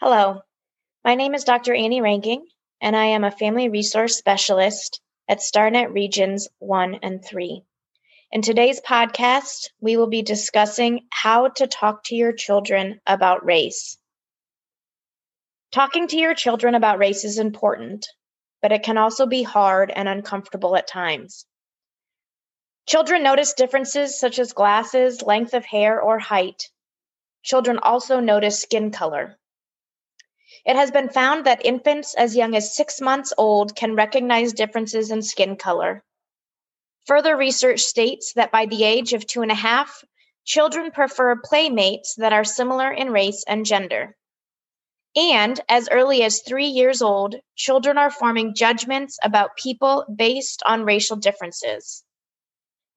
Hello, my name is Dr. Anni Reinking, and I am a family resource specialist at StarNet Regions 1 and 3. In today's podcast, we will be discussing how to talk to your children about race. Talking to your children about race is important, but it can also be hard and uncomfortable at times. Children notice differences such as glasses, length of hair, or height. Children also notice skin color. It has been found that infants as young as six months old can recognize differences in skin color. Further research states that by the age of two and a half, children prefer playmates that are similar in race and gender. And as early as three years old, children are forming judgments about people based on racial differences.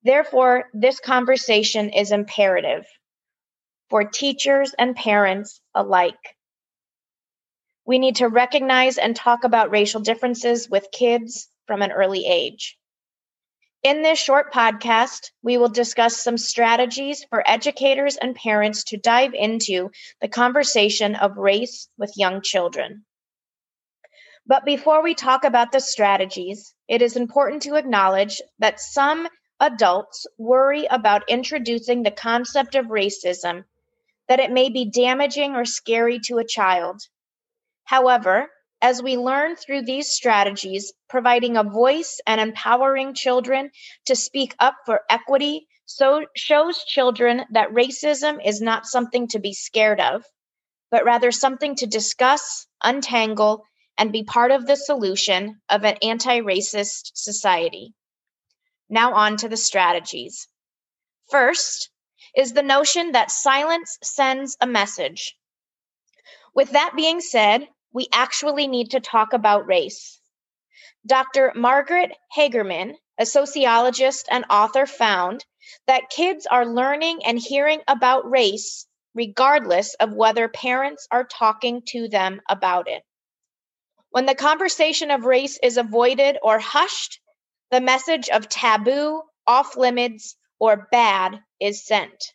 Therefore, this conversation is imperative for teachers and parents alike. We need to recognize and talk about racial differences with kids from an early age. In this short podcast, we will discuss some strategies for educators and parents to dive into the conversation of race with young children. But before we talk about the strategies, it is important to acknowledge that some adults worry about introducing the concept of racism, that it may be damaging or scary to a child. However, as we learn through these strategies, providing a voice and empowering children to speak up for equity so shows children that racism is not something to be scared of, but rather something to discuss, untangle, and be part of the solution of an anti racist society. Now, on to the strategies. First is the notion that silence sends a message. With that being said, we actually need to talk about race. Dr. Margaret Hagerman, a sociologist and author, found that kids are learning and hearing about race regardless of whether parents are talking to them about it. When the conversation of race is avoided or hushed, the message of taboo, off limits, or bad is sent.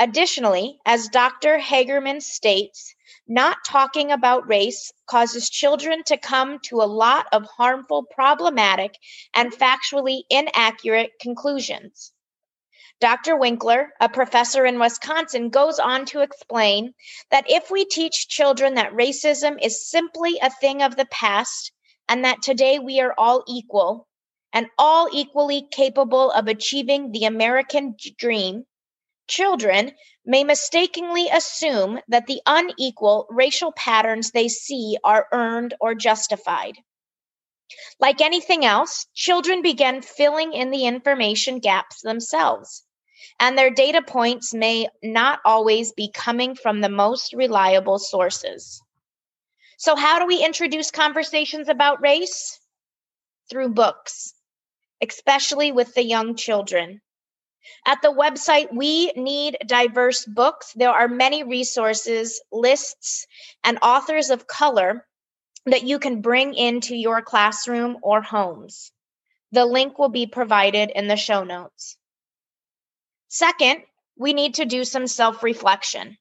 Additionally, as Dr. Hagerman states, not talking about race causes children to come to a lot of harmful, problematic, and factually inaccurate conclusions. Dr. Winkler, a professor in Wisconsin, goes on to explain that if we teach children that racism is simply a thing of the past and that today we are all equal and all equally capable of achieving the American dream, children may mistakenly assume that the unequal racial patterns they see are earned or justified. Like anything else, children begin filling in the information gaps themselves, and their data points may not always be coming from the most reliable sources. So, how do we introduce conversations about race? Through books, especially with the young children. At the website We Need Diverse Books, there are many resources, lists, and authors of color that you can bring into your classroom or homes. The link will be provided in the show notes. Second, we need to do some self reflection.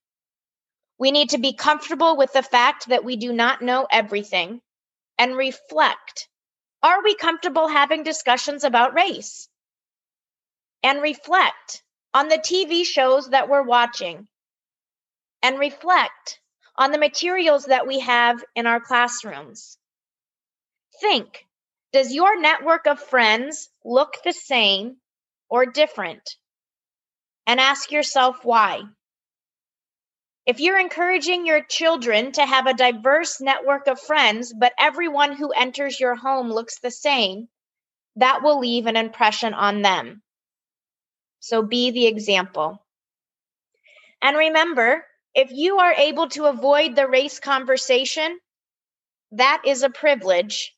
We need to be comfortable with the fact that we do not know everything and reflect. Are we comfortable having discussions about race? And reflect on the TV shows that we're watching and reflect on the materials that we have in our classrooms. Think Does your network of friends look the same or different? And ask yourself why. If you're encouraging your children to have a diverse network of friends, but everyone who enters your home looks the same, that will leave an impression on them. So be the example. And remember, if you are able to avoid the race conversation, that is a privilege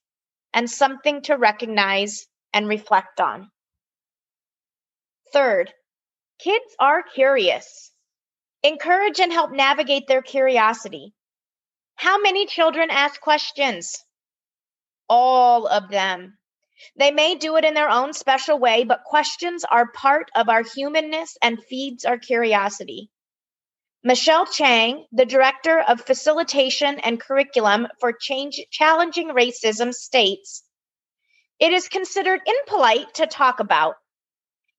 and something to recognize and reflect on. Third, kids are curious. Encourage and help navigate their curiosity. How many children ask questions? All of them. They may do it in their own special way, but questions are part of our humanness and feeds our curiosity. Michelle Chang, the Director of Facilitation and Curriculum for Change, Challenging Racism, states It is considered impolite to talk about.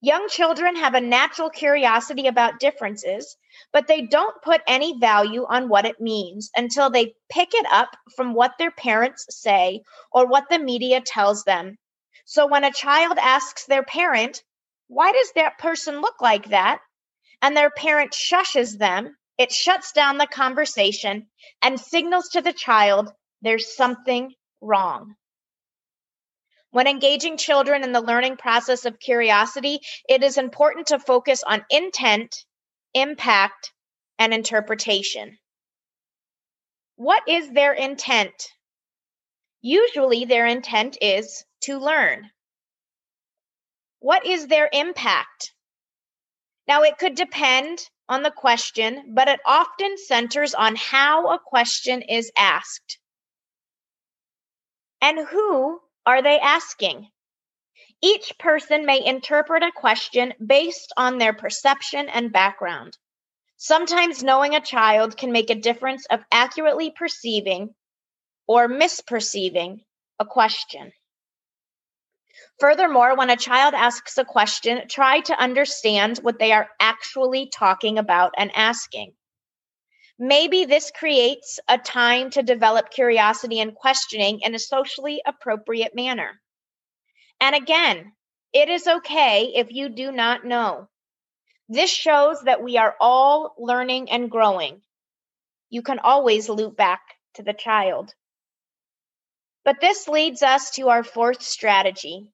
Young children have a natural curiosity about differences, but they don't put any value on what it means until they pick it up from what their parents say or what the media tells them. So when a child asks their parent, Why does that person look like that? and their parent shushes them, it shuts down the conversation and signals to the child there's something wrong. When engaging children in the learning process of curiosity, it is important to focus on intent, impact, and interpretation. What is their intent? Usually, their intent is to learn. What is their impact? Now, it could depend on the question, but it often centers on how a question is asked. And who are they asking? Each person may interpret a question based on their perception and background. Sometimes knowing a child can make a difference of accurately perceiving or misperceiving a question. Furthermore, when a child asks a question, try to understand what they are actually talking about and asking. Maybe this creates a time to develop curiosity and questioning in a socially appropriate manner. And again, it is okay if you do not know. This shows that we are all learning and growing. You can always loop back to the child. But this leads us to our fourth strategy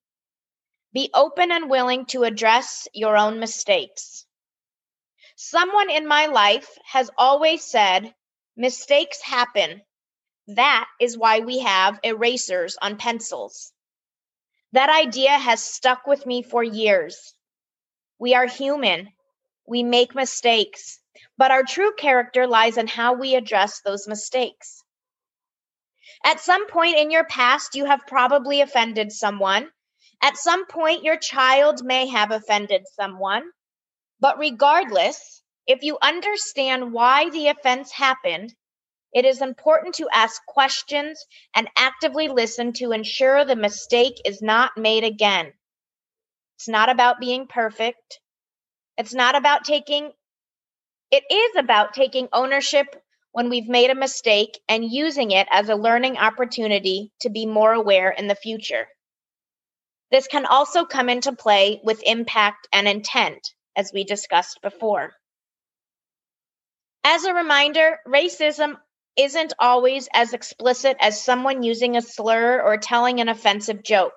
be open and willing to address your own mistakes. Someone in my life has always said, mistakes happen. That is why we have erasers on pencils. That idea has stuck with me for years. We are human. We make mistakes, but our true character lies in how we address those mistakes. At some point in your past, you have probably offended someone at some point, your child may have offended someone, but regardless, if you understand why the offense happened, it is important to ask questions and actively listen to ensure the mistake is not made again. It's not about being perfect. It's not about taking, it is about taking ownership when we've made a mistake and using it as a learning opportunity to be more aware in the future. This can also come into play with impact and intent, as we discussed before. As a reminder, racism isn't always as explicit as someone using a slur or telling an offensive joke.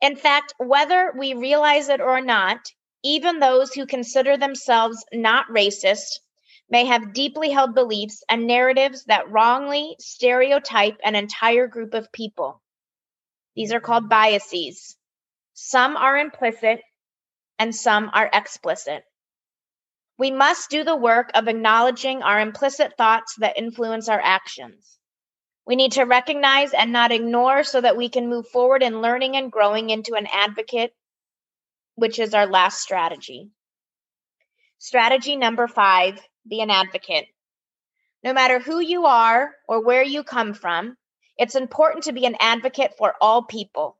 In fact, whether we realize it or not, even those who consider themselves not racist may have deeply held beliefs and narratives that wrongly stereotype an entire group of people. These are called biases. Some are implicit and some are explicit. We must do the work of acknowledging our implicit thoughts that influence our actions. We need to recognize and not ignore so that we can move forward in learning and growing into an advocate, which is our last strategy. Strategy number five be an advocate. No matter who you are or where you come from, it's important to be an advocate for all people.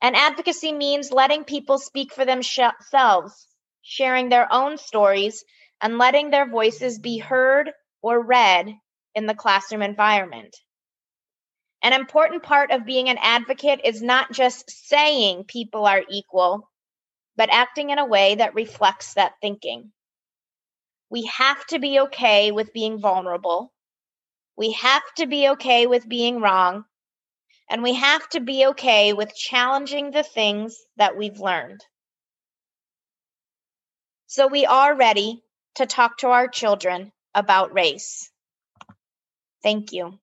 And advocacy means letting people speak for themselves, sharing their own stories, and letting their voices be heard or read in the classroom environment. An important part of being an advocate is not just saying people are equal, but acting in a way that reflects that thinking. We have to be okay with being vulnerable we have to be okay with being wrong, and we have to be okay with challenging the things that we've learned. So we are ready to talk to our children about race. Thank you.